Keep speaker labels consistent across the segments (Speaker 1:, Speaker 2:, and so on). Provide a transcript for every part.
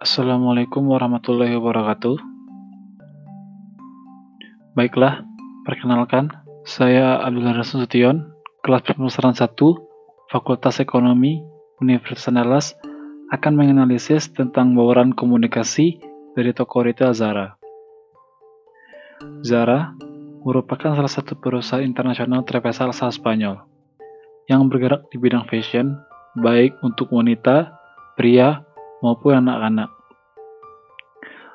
Speaker 1: Assalamualaikum warahmatullahi wabarakatuh. Baiklah, perkenalkan, saya Abdullah Rasul Sution, kelas pemasaran 1, Fakultas Ekonomi, Universitas Andalas, akan menganalisis tentang bauran komunikasi dari toko retail Zara. Zara merupakan salah satu perusahaan internasional terbesar asal Spanyol yang bergerak di bidang fashion, baik untuk wanita, pria, maupun anak-anak.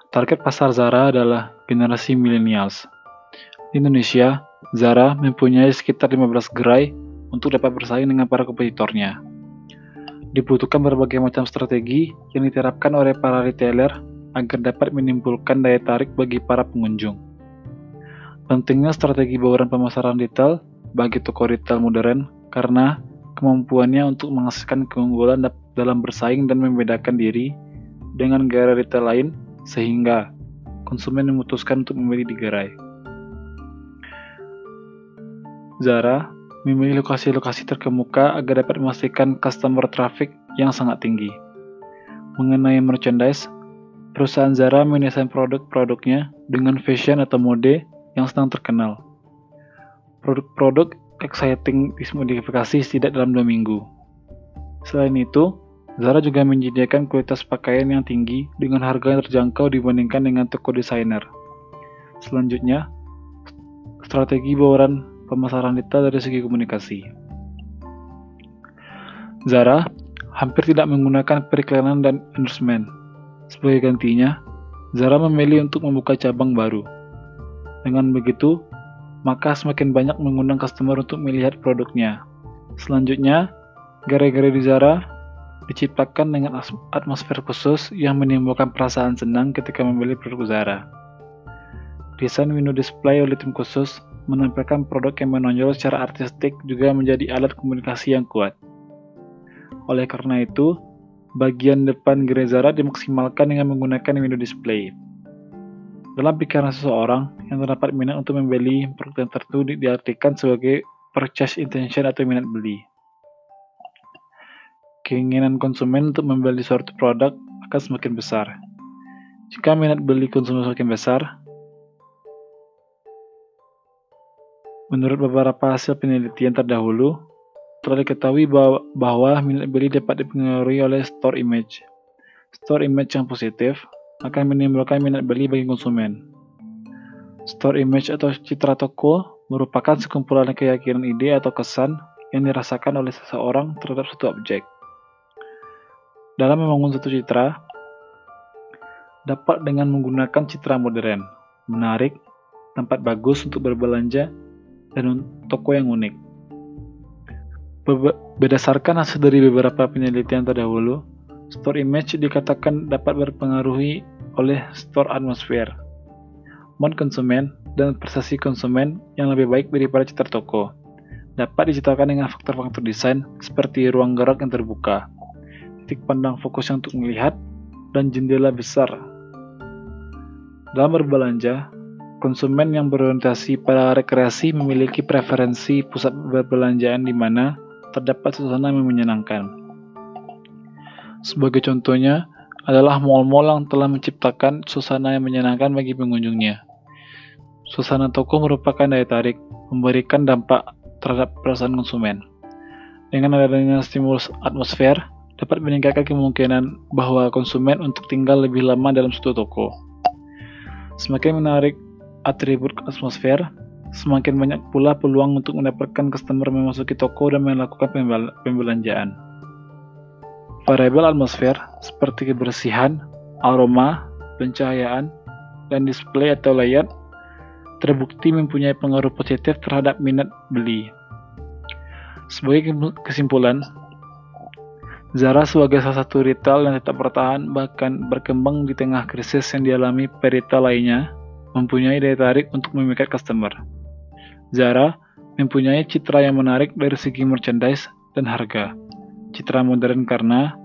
Speaker 1: Target pasar Zara adalah generasi millennials. Di Indonesia, Zara mempunyai sekitar 15 gerai untuk dapat bersaing dengan para kompetitornya. Dibutuhkan berbagai macam strategi yang diterapkan oleh para retailer agar dapat menimbulkan daya tarik bagi para pengunjung. Pentingnya strategi bauran pemasaran retail bagi toko retail modern karena kemampuannya untuk menghasilkan keunggulan dalam bersaing dan membedakan diri dengan gerai retail lain sehingga konsumen memutuskan untuk membeli di gerai. Zara memilih lokasi-lokasi terkemuka agar dapat memastikan customer traffic yang sangat tinggi. Mengenai merchandise, perusahaan Zara mendesain produk-produknya dengan fashion atau mode yang sedang terkenal. Produk-produk exciting dimodifikasi tidak dalam dua minggu. Selain itu, Zara juga menyediakan kualitas pakaian yang tinggi dengan harga yang terjangkau dibandingkan dengan toko desainer. Selanjutnya, strategi bauran pemasaran detail dari segi komunikasi. Zara hampir tidak menggunakan periklanan dan endorsement. Sebagai gantinya, Zara memilih untuk membuka cabang baru. Dengan begitu, maka semakin banyak mengundang customer untuk melihat produknya. Selanjutnya, gerai-gerai di Zara diciptakan dengan atmosfer khusus yang menimbulkan perasaan senang ketika membeli produk Zara. Desain window display oleh tim khusus menampilkan produk yang menonjol secara artistik juga menjadi alat komunikasi yang kuat. Oleh karena itu, bagian depan gerai Zara dimaksimalkan dengan menggunakan window display. Dalam pikiran seseorang yang terdapat minat untuk membeli produk tertentu diartikan sebagai purchase intention atau minat beli. Keinginan konsumen untuk membeli suatu produk akan semakin besar. Jika minat beli konsumen semakin besar, menurut beberapa hasil penelitian terdahulu, telah diketahui bahwa, bahwa minat beli dapat dipengaruhi oleh store image. Store image yang positif akan menimbulkan minat beli bagi konsumen. Store image atau citra toko merupakan sekumpulan keyakinan ide atau kesan yang dirasakan oleh seseorang terhadap suatu objek. Dalam membangun suatu citra, dapat dengan menggunakan citra modern, menarik, tempat bagus untuk berbelanja, dan toko yang unik. Berdasarkan hasil dari beberapa penelitian terdahulu, Store image dikatakan dapat berpengaruhi oleh store atmosphere, mood konsumen, dan persepsi konsumen yang lebih baik daripada citra toko. Dapat diciptakan dengan faktor-faktor desain seperti ruang gerak yang terbuka, titik pandang fokus yang untuk melihat, dan jendela besar. Dalam berbelanja, konsumen yang berorientasi pada rekreasi memiliki preferensi pusat perbelanjaan di mana terdapat suasana yang menyenangkan. Sebagai contohnya adalah mal-mal yang telah menciptakan suasana yang menyenangkan bagi pengunjungnya. Suasana toko merupakan daya tarik, memberikan dampak terhadap perasaan konsumen. Dengan adanya stimulus atmosfer, dapat meningkatkan kemungkinan bahwa konsumen untuk tinggal lebih lama dalam suatu toko. Semakin menarik atribut atmosfer, semakin banyak pula peluang untuk mendapatkan customer memasuki toko dan melakukan pembelanjaan. Variabel atmosfer seperti kebersihan, aroma, pencahayaan, dan display atau layout terbukti mempunyai pengaruh positif terhadap minat beli. Sebagai kesimpulan, Zara sebagai salah satu retail yang tetap bertahan bahkan berkembang di tengah krisis yang dialami peritel lainnya mempunyai daya tarik untuk memikat customer. Zara mempunyai citra yang menarik dari segi merchandise dan harga citra modern karena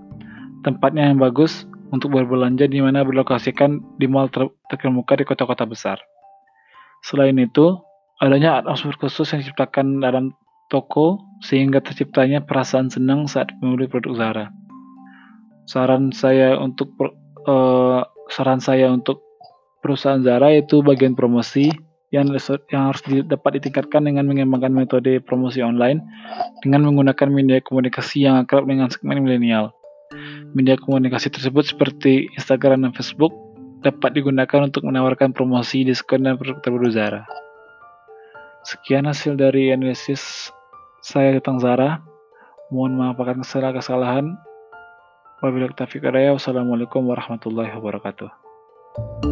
Speaker 1: tempatnya yang bagus untuk berbelanja di mana berlokasikan di mall ter terkemuka di kota-kota besar. Selain itu, adanya atmosfer khusus yang diciptakan dalam toko sehingga terciptanya perasaan senang saat membeli produk Zara. Saran saya untuk uh, saran saya untuk perusahaan Zara itu bagian promosi yang, yang harus dapat ditingkatkan dengan mengembangkan metode promosi online dengan menggunakan media komunikasi yang akrab dengan segmen milenial. Media komunikasi tersebut seperti Instagram dan Facebook dapat digunakan untuk menawarkan promosi, diskon, dan produk terbaru Zara. Sekian hasil dari analisis saya tentang Zara. Mohon maaf akan kesalahan-kesalahan. Wabillahi taufiq Wassalamualaikum warahmatullahi wabarakatuh.